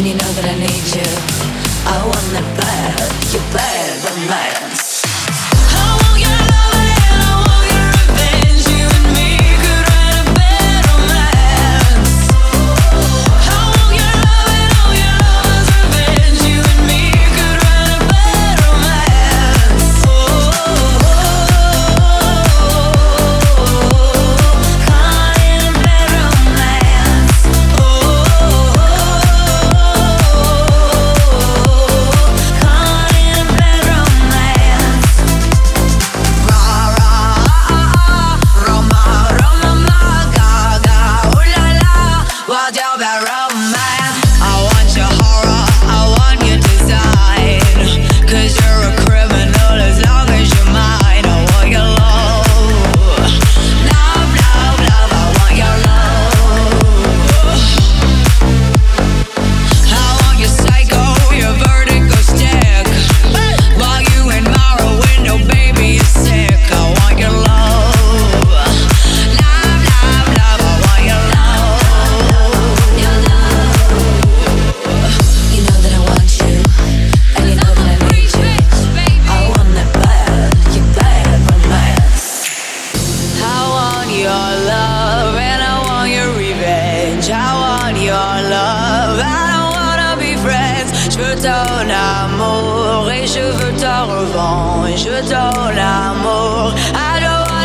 and you know that I need you. I want that. crib. Je veux ton amour et je veux ton revanche, je veux ton amour. I don't want